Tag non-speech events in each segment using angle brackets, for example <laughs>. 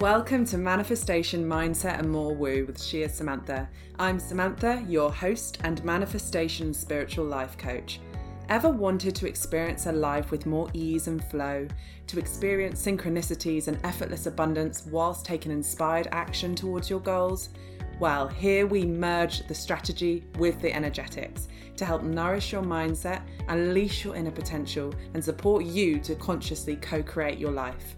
Welcome to Manifestation Mindset and More Woo with She is Samantha. I'm Samantha, your host and manifestation spiritual life coach. Ever wanted to experience a life with more ease and flow, to experience synchronicities and effortless abundance whilst taking inspired action towards your goals? Well, here we merge the strategy with the energetics to help nourish your mindset, unleash your inner potential, and support you to consciously co create your life.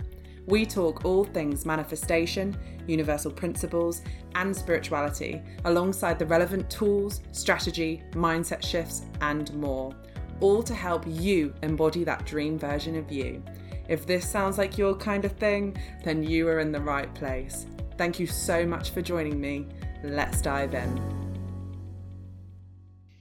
We talk all things manifestation, universal principles, and spirituality, alongside the relevant tools, strategy, mindset shifts, and more, all to help you embody that dream version of you. If this sounds like your kind of thing, then you are in the right place. Thank you so much for joining me. Let's dive in.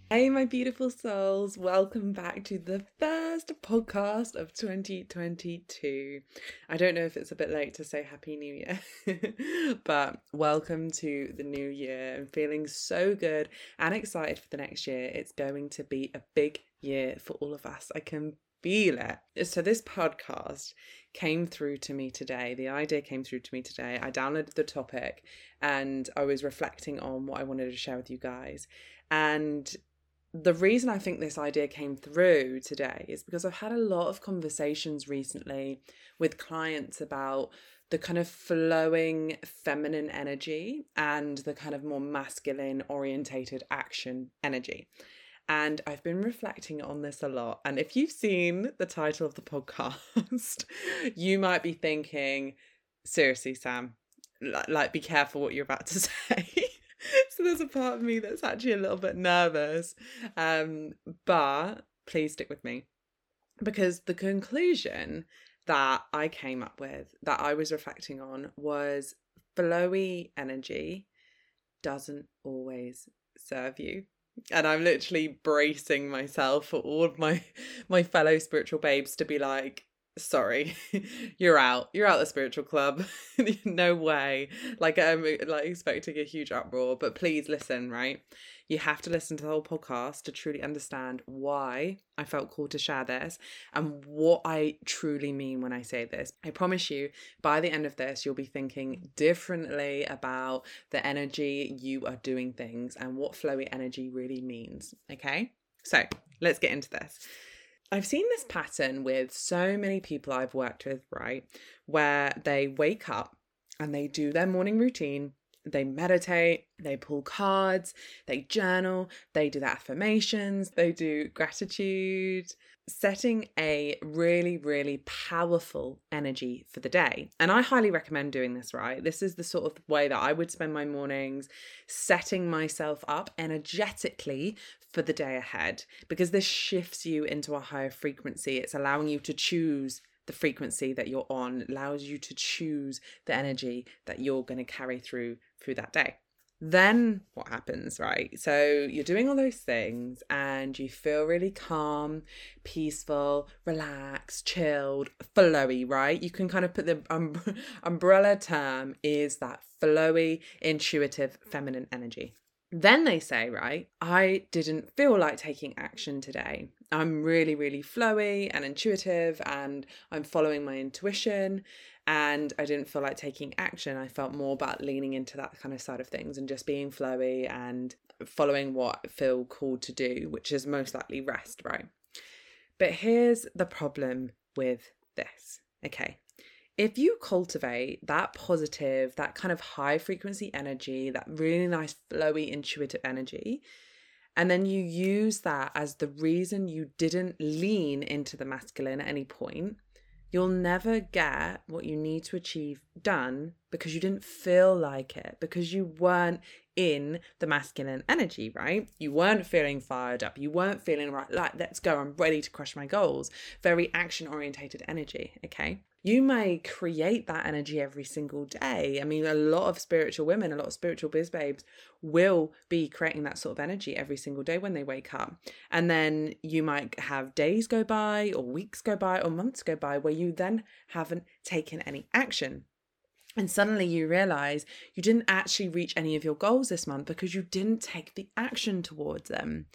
Hey, my beautiful souls, welcome back to the first podcast of 2022. I don't know if it's a bit late to say Happy New Year, <laughs> but welcome to the new year. I'm feeling so good and excited for the next year. It's going to be a big year for all of us. I can feel it. So, this podcast came through to me today. The idea came through to me today. I downloaded the topic and I was reflecting on what I wanted to share with you guys. And the reason I think this idea came through today is because I've had a lot of conversations recently with clients about the kind of flowing feminine energy and the kind of more masculine orientated action energy. And I've been reflecting on this a lot. And if you've seen the title of the podcast, <laughs> you might be thinking, seriously, Sam, like, be careful what you're about to <laughs> say. <laughs> so there's a part of me that's actually a little bit nervous. Um, but please stick with me because the conclusion that I came up with, that I was reflecting on, was flowy energy doesn't always serve you. And I'm literally bracing myself for all of my <laughs> my fellow spiritual babes to be like, sorry <laughs> you're out. You're out the spiritual club. <laughs> No way. Like i'm uh, like expecting a huge uproar but please listen right? You have to listen to the whole podcast to truly understand why i felt called to share this and what i truly mean when i say this. I promise you by the end of this you'll be thinking differently about the energy you are doing things and what flowy energy really means okay? So let's get into this I've seen this pattern with so many people I've worked with, right? Where they wake up and they do their morning routine, they meditate, they pull cards, they journal, they do the affirmations, they do gratitude, setting a really, really powerful energy for the day. And I highly recommend doing this, right? This is the sort of way that I would spend my mornings, setting myself up energetically for the day ahead, because this shifts you into a higher frequency. It's allowing you to choose the frequency that you're on, allows you to choose the energy that you're going to carry through through that day then what happens, right? So you're doing all those things and you feel really calm, peaceful, relaxed, chilled, flowy, right? You can kind of put the um, <laughs> umbrella term is that flowy, intuitive, feminine energy. Then they say, right, I didn't feel like taking action today. I'm really, really flowy and intuitive, and I'm following my intuition and I didn't feel like taking action. I felt more about leaning into that kind of side of things and just being flowy and following what I feel called to do, which is most likely rest, right? But here's the problem with this. Okay. If you cultivate that positive, that kind of high frequency energy, that really nice, flowy, intuitive energy, and then you use that as the reason you didn't lean into the masculine at any point, You'll never get what you need to achieve done because you didn't feel like it, because you weren't in the masculine energy, right? You weren't feeling fired up. You weren't feeling right, like, let's go, I'm ready to crush my goals. Very action orientated energy, okay? you may create that energy every single day. I mean, a lot of spiritual women, a lot of spiritual biz babes will be creating that sort of energy every single day when they wake up. And then you might have days go by, or weeks go by, or months go by where you then haven't taken any action. And suddenly you realize you didn't actually reach any of your goals this month because you didn't take the action towards them.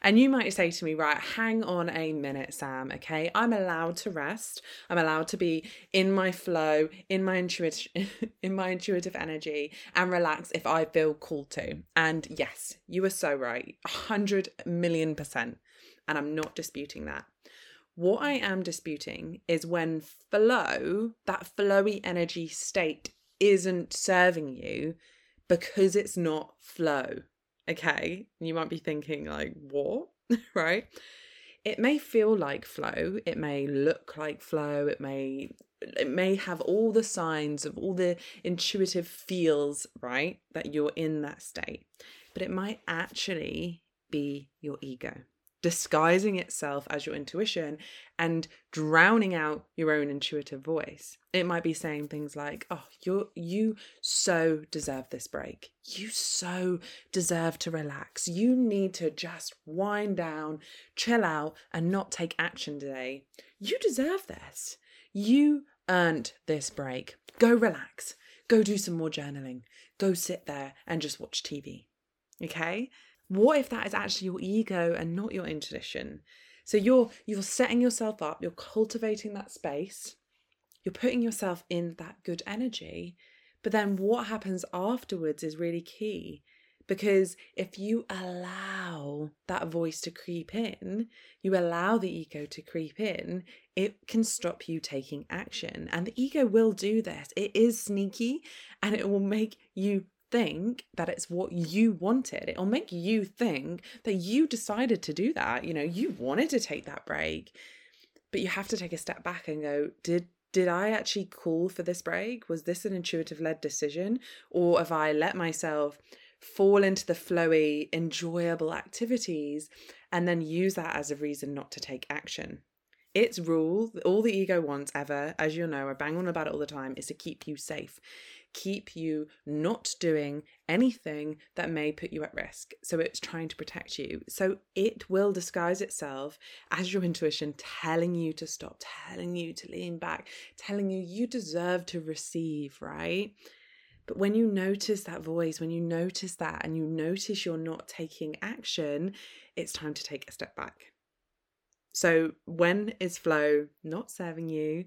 And you might say to me, right, hang on a minute, Sam, okay? I'm allowed to rest. I'm allowed to be in my flow, in my intuitive <laughs> in my intuitive energy and relax if I feel called to. And yes, you are so right. 100 million percent. And I'm not disputing that. What I am disputing is when flow, that flowy energy state, isn't serving you because it's not flow. Okay. You might be thinking, like, what? <laughs> right? It may feel like flow, it may look like flow, it may it may have all the signs of all the intuitive feels, right? That you're in that state. But it might actually be your ego disguising itself as your intuition and drowning out your own intuitive voice. It might be saying things like, "Oh, you you so deserve this break. You so deserve to relax. You need to just wind down, chill out and not take action today. You deserve this. You earned this break. Go relax. Go do some more journaling. Go sit there and just watch TV." Okay? What if that is actually your ego and not your intuition? So you're you're setting yourself up, you're cultivating that space, you're putting yourself in that good energy. But then what happens afterwards is really key. Because if you allow that voice to creep in, you allow the ego to creep in, it can stop you taking action. And the ego will do this. It is sneaky and it will make you think that it's what you wanted. It'll make you think that you decided to do that. You know, you wanted to take that break. But you have to take a step back and go, did did I actually call for this break? Was this an intuitive led decision? Or have I let myself fall into the flowy, enjoyable activities and then use that as a reason not to take action? Its rule, all the ego wants ever, as you'll know, I bang on about it all the time, is to keep you safe keep you not doing anything that may put you at risk. So it's trying to protect you. So it will disguise itself as your intuition telling you to stop, telling you to lean back, telling you you deserve to receive, right? But when you notice that voice, when you notice that and you notice you're not taking action, it's time to take a step back. So, when is flow not serving you?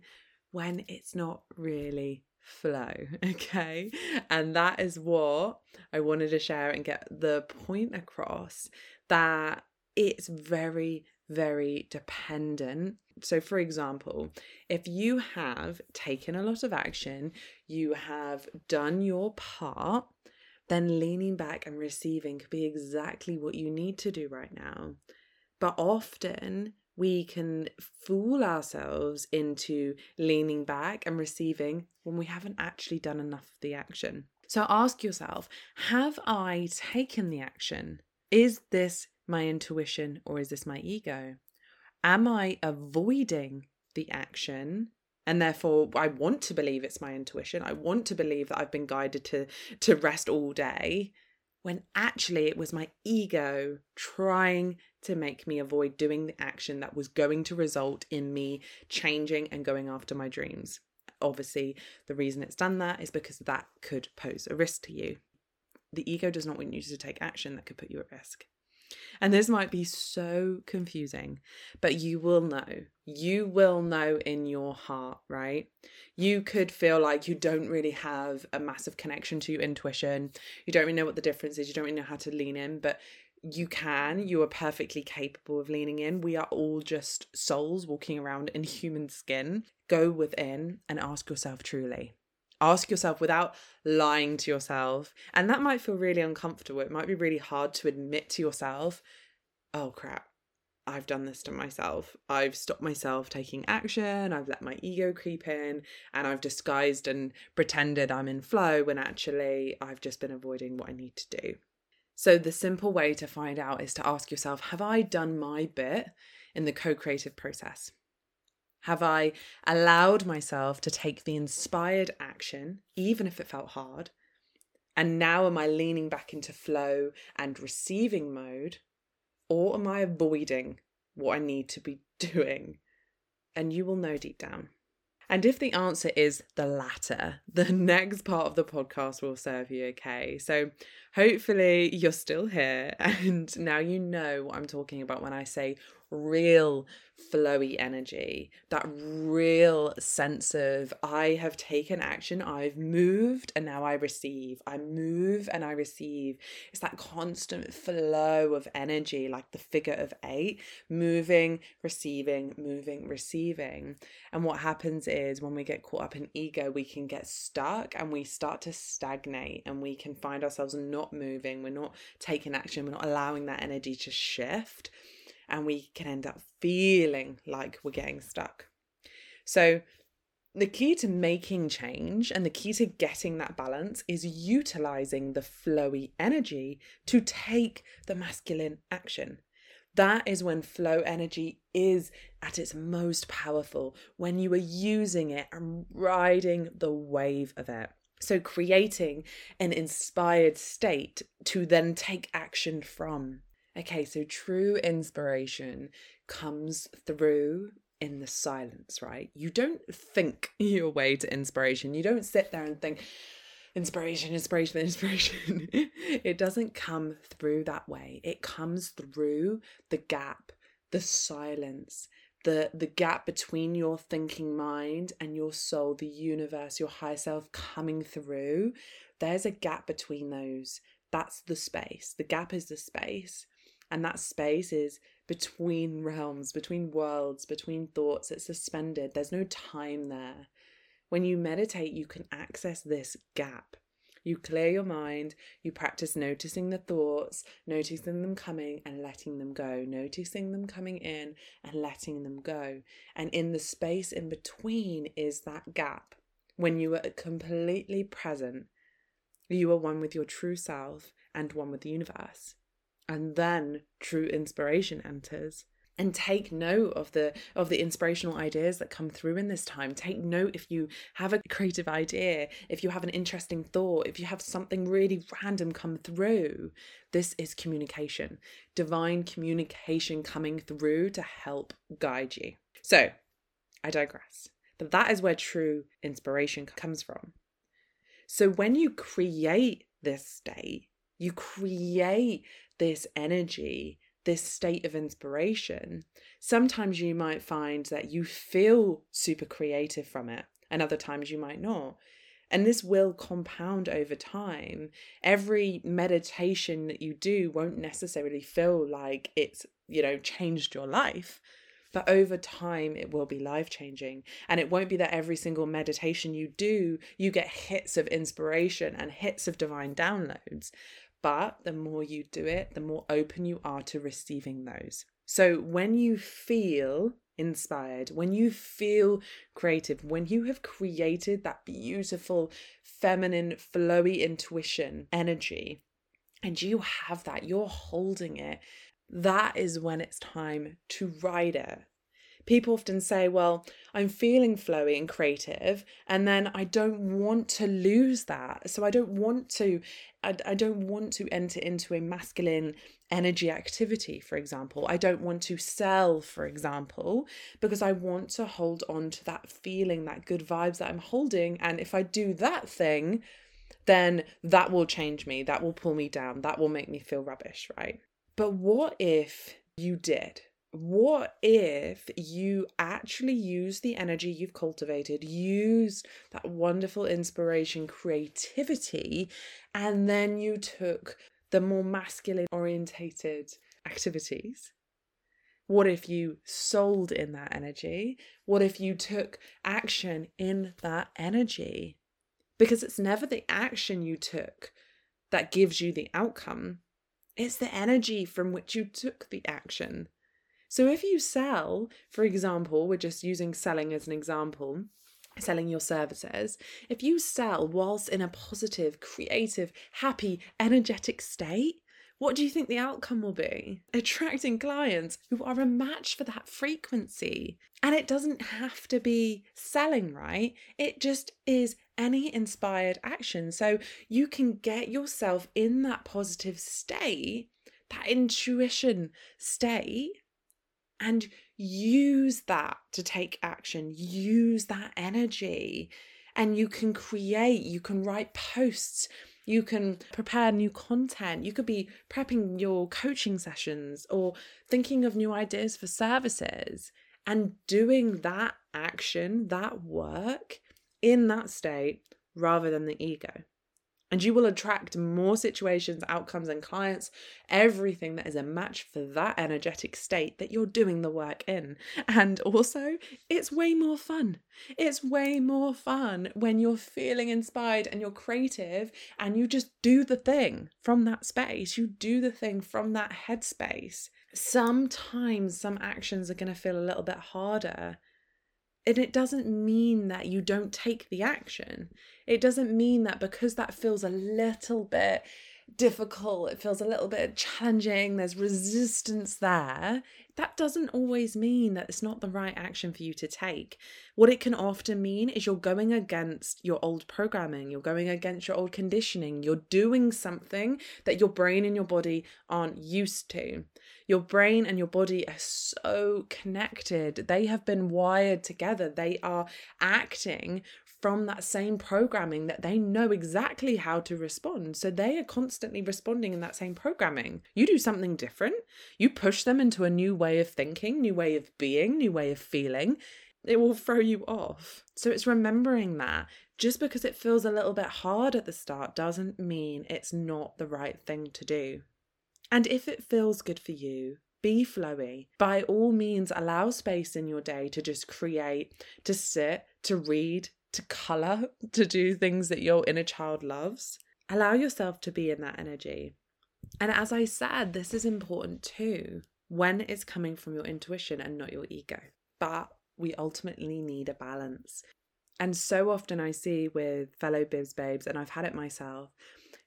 When it's not really flow. <laughs> Okay. And that is what I wanted to share and get the point across that it's very, very dependent. So, for example, if you have taken a lot of action, you have done your part, then leaning back and receiving could be exactly what you need to do right now. But often we can fool ourselves into leaning back and receiving when we haven't actually done enough of the action. So ask yourself Have I taken the action? Is this my intuition or is this my ego? Am I avoiding the action? And therefore, I want to believe it's my intuition. I want to believe that I've been guided to, to rest all day when actually it was my ego trying to make me avoid doing the action that was going to result in me changing and going after my dreams. Obviously, the reason it's done that is because that could pose a risk to you. The ego does not want you to take action that could put you at risk. And this might be so confusing, but you will know. You will know in your heart, right? You could feel like you don't really have a massive connection to your intuition. You don't really know what the difference is. You don't really know how to lean in, but you can. You are perfectly capable of leaning in. We are all just souls walking around in human skin. Go within and ask yourself truly ask yourself without lying to yourself. And that might feel really uncomfortable. It might be really hard to admit to yourself, oh crap, I've done this to myself. I've stopped myself taking action. I've let my ego creep in and I've disguised and pretended I'm in flow when actually I've just been avoiding what I need to do. So, the simple way to find out is to ask yourself Have I done my bit in the co creative process? Have I allowed myself to take the inspired action, even if it felt hard? And now am I leaning back into flow and receiving mode? Or am I avoiding what I need to be <laughs> doing? And you will know deep down. And if the answer is the latter, the <laughs> next part of the podcast will serve you okay. So hopefully you're still here <laughs> and now you know what I'm talking about when I say real flowy energy, that real sense of I have taken action, I've moved, and now I receive. I move and I receive. It's that constant flow of energy, like the figure of eight, moving, receiving, moving, receiving. And what happens is when we get caught up in ego, we can get stuck and we start to stagnate and we can find ourselves not moving. We're not taking action, we're not allowing that energy to shift and we can end up feeling like we're getting stuck. So, the key to making change and the key to getting that balance is utilizing the flowy energy to take the masculine action. That is when flow energy is at its most powerful, when you are using it and riding the wave of it. So, creating an inspired state to then take action from. Okay, so true inspiration comes through in the silence, right? You don't think <laughs> your way to inspiration. You don't sit there and think, inspiration, inspiration, <laughs> inspiration. <laughs> it doesn't come through that way. It comes through the gap, the silence, the the gap between your thinking mind and your soul, the universe, your higher self coming through. There's a gap between those. That's the space. The gap is the space and that space is between realms, between worlds, between thoughts. It's suspended. There's no time there. When you meditate, you can access this gap. You clear your mind, you practice noticing the thoughts, noticing them coming and letting them go, noticing them coming in and letting them go. And in the space in between is that gap. When you are completely present, you are one with your true self and one with the universe and then true inspiration enters. And take note of the of the inspirational ideas that come through in this time. Take note if you have a creative idea if you have an interesting thought if you have something really random come through this is communication. Divine communication coming through to help guide you. So i digress. But that is where true inspiration comes from. So when you create this state you create this energy, this state of inspiration, sometimes you might find that you feel super creative from it, and other times you might not. And this will compound over time. Every meditation that you do won't necessarily feel like it's, you know, changed your life. But over time, it will be life changing. And it won't be that every single meditation you do, you get hits of inspiration and hits of divine downloads. But the more you do it, the more open you are to receiving those. So when you feel inspired, when you feel creative, when you have created that beautiful, feminine, flowy intuition energy, and you have that, you're holding it, that is when it's time to ride it people often say, Well, I'm feeling flowy and creative, and then I don't want to lose that. So I don't want to, I, I don't want to enter into a masculine energy activity, for example. I don't want to sell, for example, because I want to hold on to that feeling, that good vibes that I'm holding. And if I do that thing, then that will change me, that will pull me down, that will make me feel rubbish, right? But what if you did? What if you actually use the energy you've cultivated, use that wonderful inspiration, creativity, and then you took the more masculine orientated activities? What if you sold in that energy? What if you took action in that energy? Because it's never the action you took that gives you the outcome, it's the energy from which you took the action. So if you sell, for example, we're just using selling as an example, selling your services, if you sell whilst in a positive, creative, happy, energetic state, what do you think the outcome will be? Attracting clients who are a match for that frequency. And it doesn't have to be selling, right? It just is any inspired action. So you can get yourself in that positive state, that intuition state, and use that to take action, use that energy. And you can create, you can write posts, you can prepare new content. You could be prepping your coaching sessions or thinking of new ideas for services and doing that action, that work in that state rather than the ego. And you will attract more situations, outcomes, and clients, everything that is a match for that energetic state that you're doing the work in. And also, it's way more fun. It's way more fun when you're feeling inspired and you're creative and you just do the thing from that space. You do the thing from that headspace. Sometimes some actions are going to feel a little bit harder and it doesn't mean that you don't take the action. It doesn't mean that because that feels a little bit difficult, it feels a little bit challenging, there's resistance there, that doesn't always mean that it's not the right action for you to take. What it can often mean is you're going against your old programming, you're going against your old conditioning, you're doing something that your brain and your body aren't used to. Your brain and your body are so connected. They have been wired together. They are acting from that same programming that they know exactly how to respond. So they are constantly responding in that same programming. You do something different, you push them into a new way of thinking, new way of being, new way of feeling. It will throw you off. So it's remembering that just because it feels a little bit hard at the start doesn't mean it's not the right thing to do. And if it feels good for you, be flowy. By all means, allow space in your day to just create, to sit, to read, to colour, to do things that your inner child loves. Allow yourself to be in that energy. And as I said, this is important too when it's coming from your intuition and not your ego. But we ultimately need a balance. And so often I see with fellow biz babes, and I've had it myself,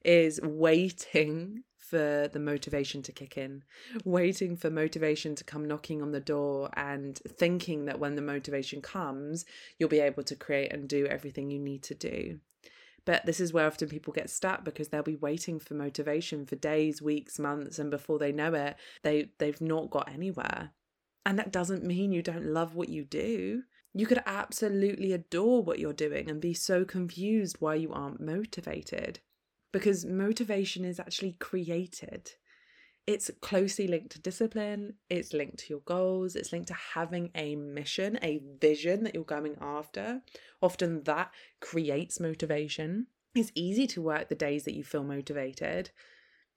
is waiting for the motivation to kick in, waiting for motivation to come knocking on the door, and thinking that when the motivation comes, you'll be able to create and do everything you need to do. But this is where often people get stuck because they'll be waiting for motivation for days, weeks, months, and before they know it, they they've not got anywhere. And that doesn't mean you don't love what you do. You could absolutely adore what you're doing and be so confused why you aren't motivated because motivation is actually created. It's closely linked to discipline, it's linked to your goals, it's linked to having a mission, a vision that you're going after. Often that creates motivation. It's easy to work the days that you feel motivated.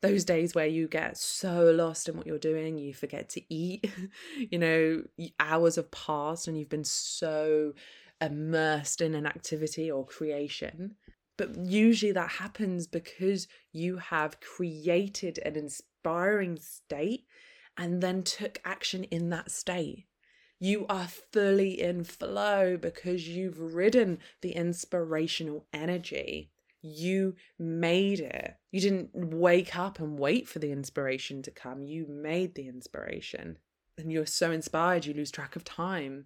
Those days where you get so lost in what you're doing, you forget to eat, <laughs> you know, hours have passed and you've been so immersed in an activity or creation but usually that happens because you have created an inspiring state and then took action in that state. You are fully in flow because you've ridden the inspirational energy. You made it. You didn't wake up and wait for the inspiration to come. You made the inspiration. And you're so inspired, you lose track of time.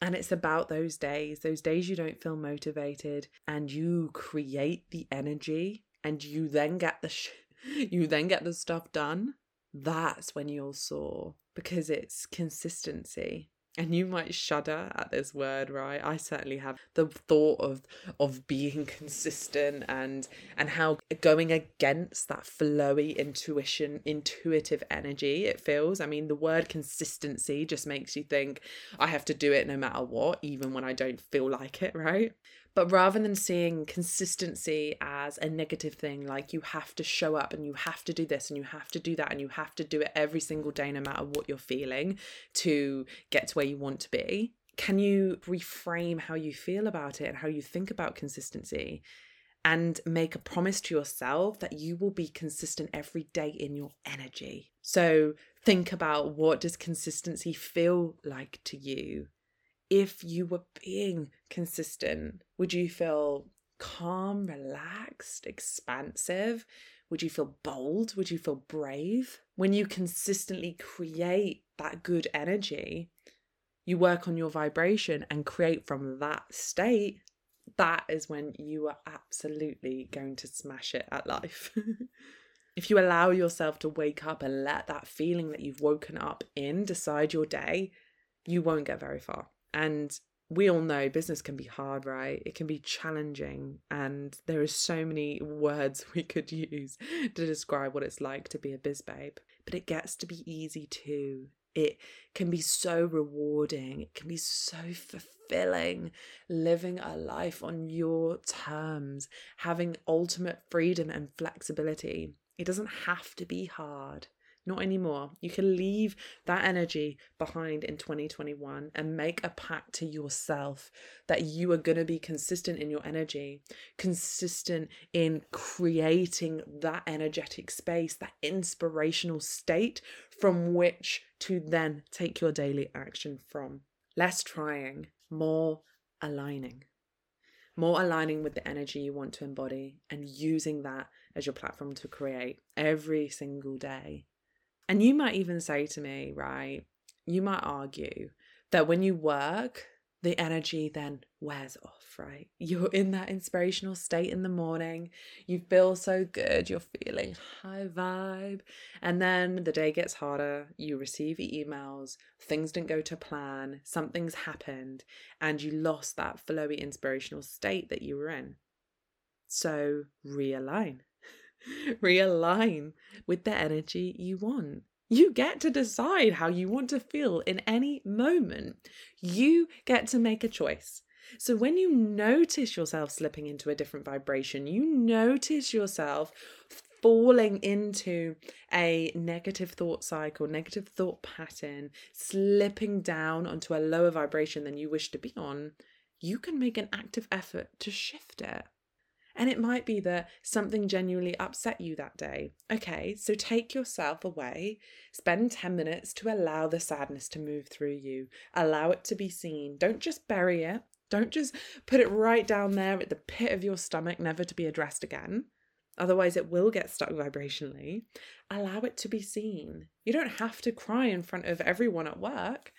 And it's about those days, those days you don't feel motivated and you create the energy and you then get the sh- <laughs> you then get the stuff done. That's when you'll soar because it's consistency and you might shudder at this word right? I certainly have the thought of of being consistent and and how going against that flowy intuition intuitive energy it feels. I mean the word consistency just makes you think i have to do it no matter what even when i don't feel like it right but rather than seeing consistency as a negative thing, like you have to show up and you have to do this and you have to do that and you have to do it every single day, no matter what you're feeling, to get to where you want to be, can you reframe how you feel about it and how you think about consistency? and make a promise to yourself that you will be consistent every day in your energy. So think about what does consistency feel like to you? If you were being consistent? Would you feel calm, relaxed, expansive? Would you feel bold? Would you feel brave? When you consistently create that good energy, you work on your vibration and create from that state, that is when you are absolutely going to smash it at life. <laughs> if you allow yourself to wake up and let that feeling that you've woken up in decide your day, you won't get very far. And we all know business can be hard, right? It can be challenging, and there are so many <laughs> words we could use to describe what it's like to be a biz babe. But it gets to be easy too. It can be so rewarding. It can be so fulfilling living a life on your terms, having ultimate freedom and flexibility. It doesn't have to be hard. Not anymore. You can leave that energy behind in 2021 and make a pact to yourself that you are going to be consistent in your energy, consistent in creating that energetic space, that inspirational state from which to then take your daily action from. Less trying, more aligning. More aligning with the energy you want to embody and using that as your platform to create every single day. And you might even say to me, right, you might argue that when you work, the energy then wears off, right? You're in that inspirational state in the morning. You feel so good. You're feeling high vibe. And then the day gets harder. You receive emails. Things didn't go to plan. Something's happened. And you lost that flowy, inspirational state that you were in. So realign. <laughs> realign with the energy you want. You get to decide how you want to feel in any moment. You get to make a choice. So when you notice yourself slipping into a different vibration, you notice yourself falling into a negative thought cycle, negative thought pattern, slipping down onto a lower vibration than you wish to be on, you can make an active effort to shift it. And it might be that something genuinely upset you that day. Okay, so take yourself away, spend 10 minutes to allow the sadness to move through you, allow it to be seen. Don't just bury it, don't just put it right down there at the pit of your stomach, never to be addressed again. Otherwise, it will get stuck vibrationally. Allow it to be seen. You don't have to cry in front of everyone at work,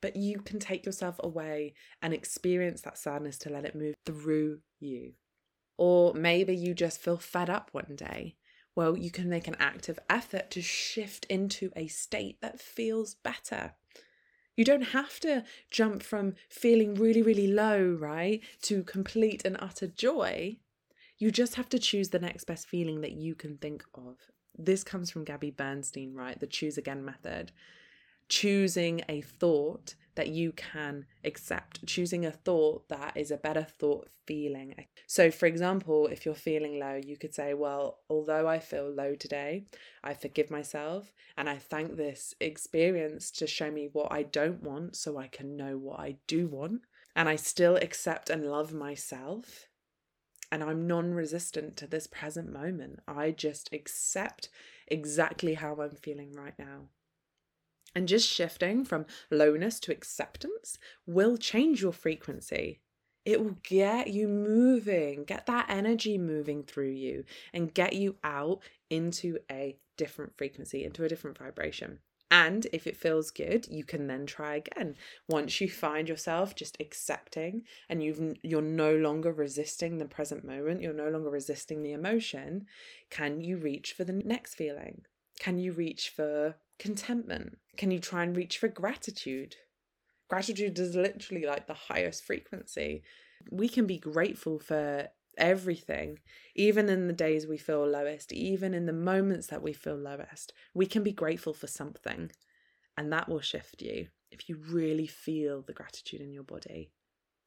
but you can take yourself away and experience that sadness to let it move through you. Or maybe you just feel fed up one day. Well, you can make an active effort to shift into a state that feels better. You don't have to jump from feeling really, really low, right, to complete and utter joy. You just have to choose the next best feeling that you can think of. This comes from Gabby Bernstein, right? The choose again method. Choosing a thought that you can accept, choosing a thought that is a better thought feeling. So, for example, if you're feeling low, you could say, Well, although I feel low today, I forgive myself and I thank this experience to show me what I don't want so I can know what I do want. And I still accept and love myself. And I'm non resistant to this present moment. I just accept exactly how I'm feeling right now. And just shifting from lowness to acceptance will change your frequency. It will get you moving, get that energy moving through you, and get you out into a different frequency, into a different vibration. And if it feels good, you can then try again. Once you find yourself just accepting and you've you're no longer resisting the present moment, you're no longer resisting the emotion, can you reach for the next feeling? Can you reach for contentment? Can you try and reach for gratitude? Gratitude is literally like the highest frequency. We can be grateful for everything, even in the days we feel lowest, even in the moments that we feel lowest. We can be grateful for something, and that will shift you if you really feel the gratitude in your body.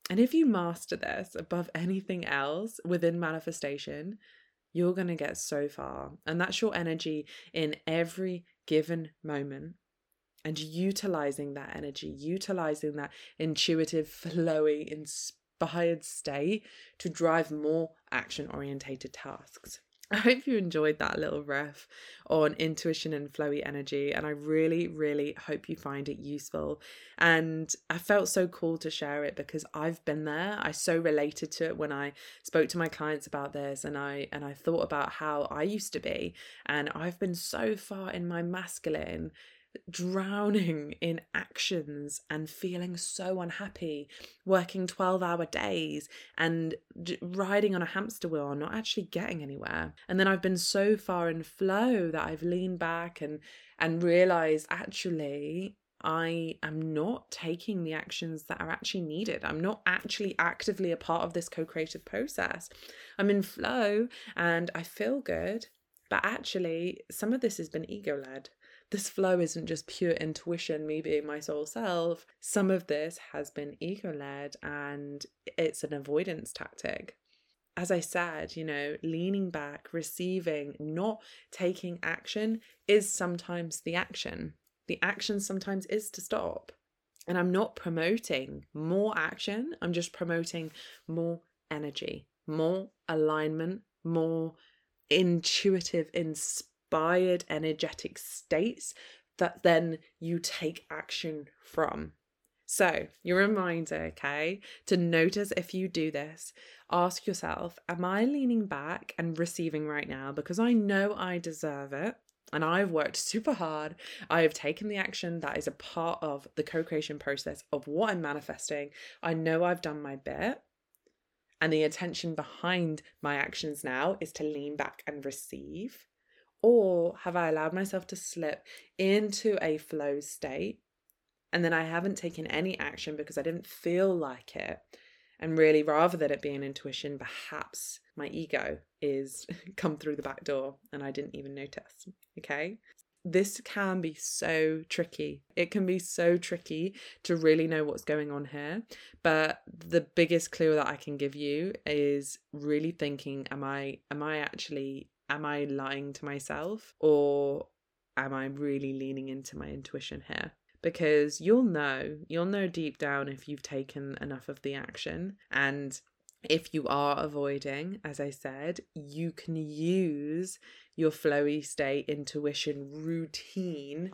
And if you master this above anything else within manifestation, you're going to get so far. And that's your energy in every given moment and utilizing that energy, utilizing that intuitive, flowy, inspired state to drive more action orientated tasks. <laughs> I hope you enjoyed that little ref on intuition and flowy energy, and I really, really hope you find it useful. And I felt so cool to share it because I've been there. I so related to it when I spoke to my clients about this, and I and I thought about how I used to be, and I've been so far in my masculine drowning in actions and feeling so unhappy, working 12 hour days and riding on a hamster wheel and not actually getting anywhere. And then I've been so far in flow that I've leaned back and and realized actually I am not taking the actions that are actually needed. I'm not actually actively a part of this co creative process. I'm in flow and I feel good, but actually, some of this has been ego led. This flow isn't just pure intuition, me being my soul self. Some of this has been ego led and it's an avoidance tactic as I said, you know, leaning back, receiving, not taking action is sometimes the action. The action sometimes is to stop. And I'm not promoting more action, I'm just promoting more energy, more alignment, more intuitive, inspired, energetic states that then you take action from. So, your reminder, okay, to notice if you do this, ask yourself, Am I leaning back and receiving right now because I know I deserve it? And I've worked super hard. I have taken the action that is a part of the co creation process of what I'm manifesting. I know I've done my bit. And the intention behind my actions now is to lean back and receive. Or have I allowed myself to slip into a flow state and then I haven't taken any action because I didn't feel like it? And really, rather than it being intuition, perhaps my ego is <laughs> come through the back door and I didn't even notice. Okay. This can be so tricky. It can be so tricky to really know what's going on here. But the biggest clue that I can give you is really thinking, am I am I actually am I lying to myself or am I really leaning into my intuition here? because you'll know, you'll know deep down if you've taken enough of the action. And if you are avoiding, as I said, you can use your flowy state intuition routine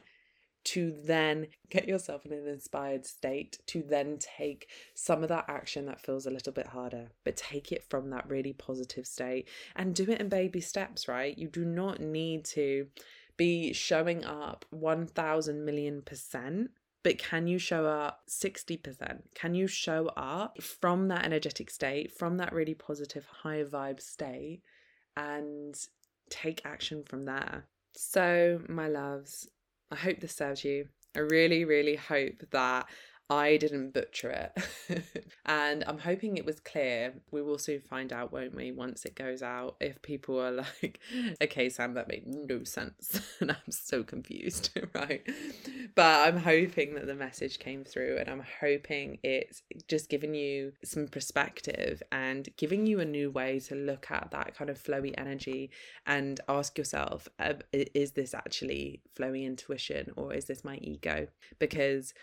to then get yourself in an inspired state to then take some of that action that feels a little bit harder, but take it from that really positive state and do it in baby steps, right? You do not need to be showing up 1000 million percent but can you show up 60%? Can you show up from that energetic state, from that really positive, high vibe state, and take action from there? So, my loves, I hope this serves you. I really, really hope that I didn't butcher it. <laughs> and I'm hoping it was clear. We will soon find out, won't we, once it goes out, if people are <laughs> like, okay, Sam, that made no sense. <laughs> and I'm so confused, right? But I'm hoping that the message came through and I'm hoping it's just giving you some perspective and giving you a new way to look at that kind of flowy energy and ask yourself, is this actually flowy intuition or is this my ego? Because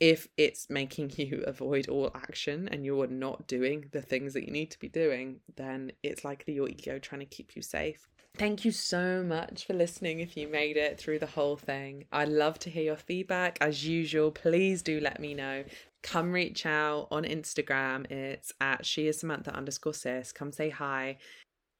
if it's making you <laughs> avoid all action and you're not doing the things that you need to be doing, then it's likely your ego trying to keep you safe. Thank you so much for listening if you made it through the whole thing. I'd love to hear your feedback. As usual, please do let me know. Come reach out on Instagram. It's at she is Samantha underscore sis. Come say hi.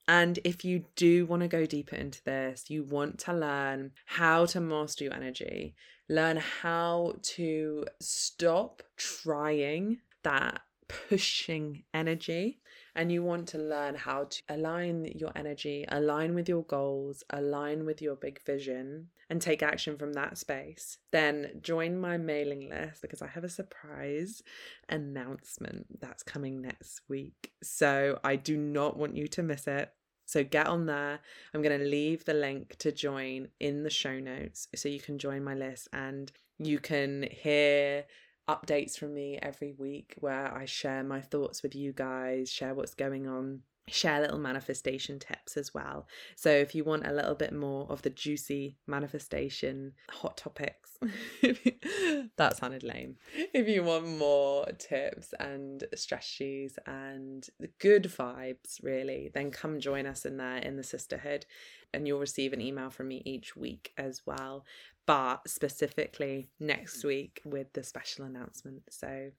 And if you do want to go deeper into this, you want to learn how to master your energy, learn how to stop trying that pushing energy and you want to learn how to align your energy, align with your goals, align with your big vision, and take action from that space, then join my mailing list because I have a surprise announcement that's coming next week. So I do not want you to miss it. So get on there. I'm going to leave the link to join in the show notes so you can join my list and you can hear updates from me every week where I share my thoughts with you guys, share what's going on share little manifestation tips as well. So if you want a little bit more of the juicy manifestation hot topics, <laughs> that sounded lame. If you want more tips and strategies and good vibes, really, then come join us in there in the sisterhood and you'll receive an email from me each week as well. But specifically next mm. week with the special announcement. So,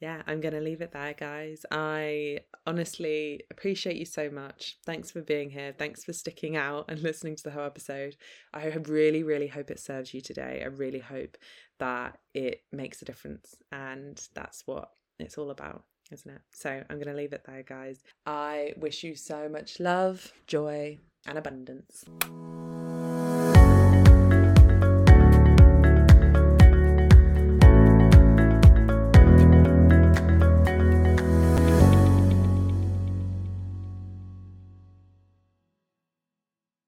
yeah, I'm going to leave it there, guys. I honestly appreciate you so much. Thanks for being here. Thanks for sticking out and <laughs> listening to the whole episode. I really, really hope it serves you today. I really hope that it makes a difference. And that's what it's all about isn't it? So I'm going to leave it there, guys. I wish you so much love, joy, and abundance.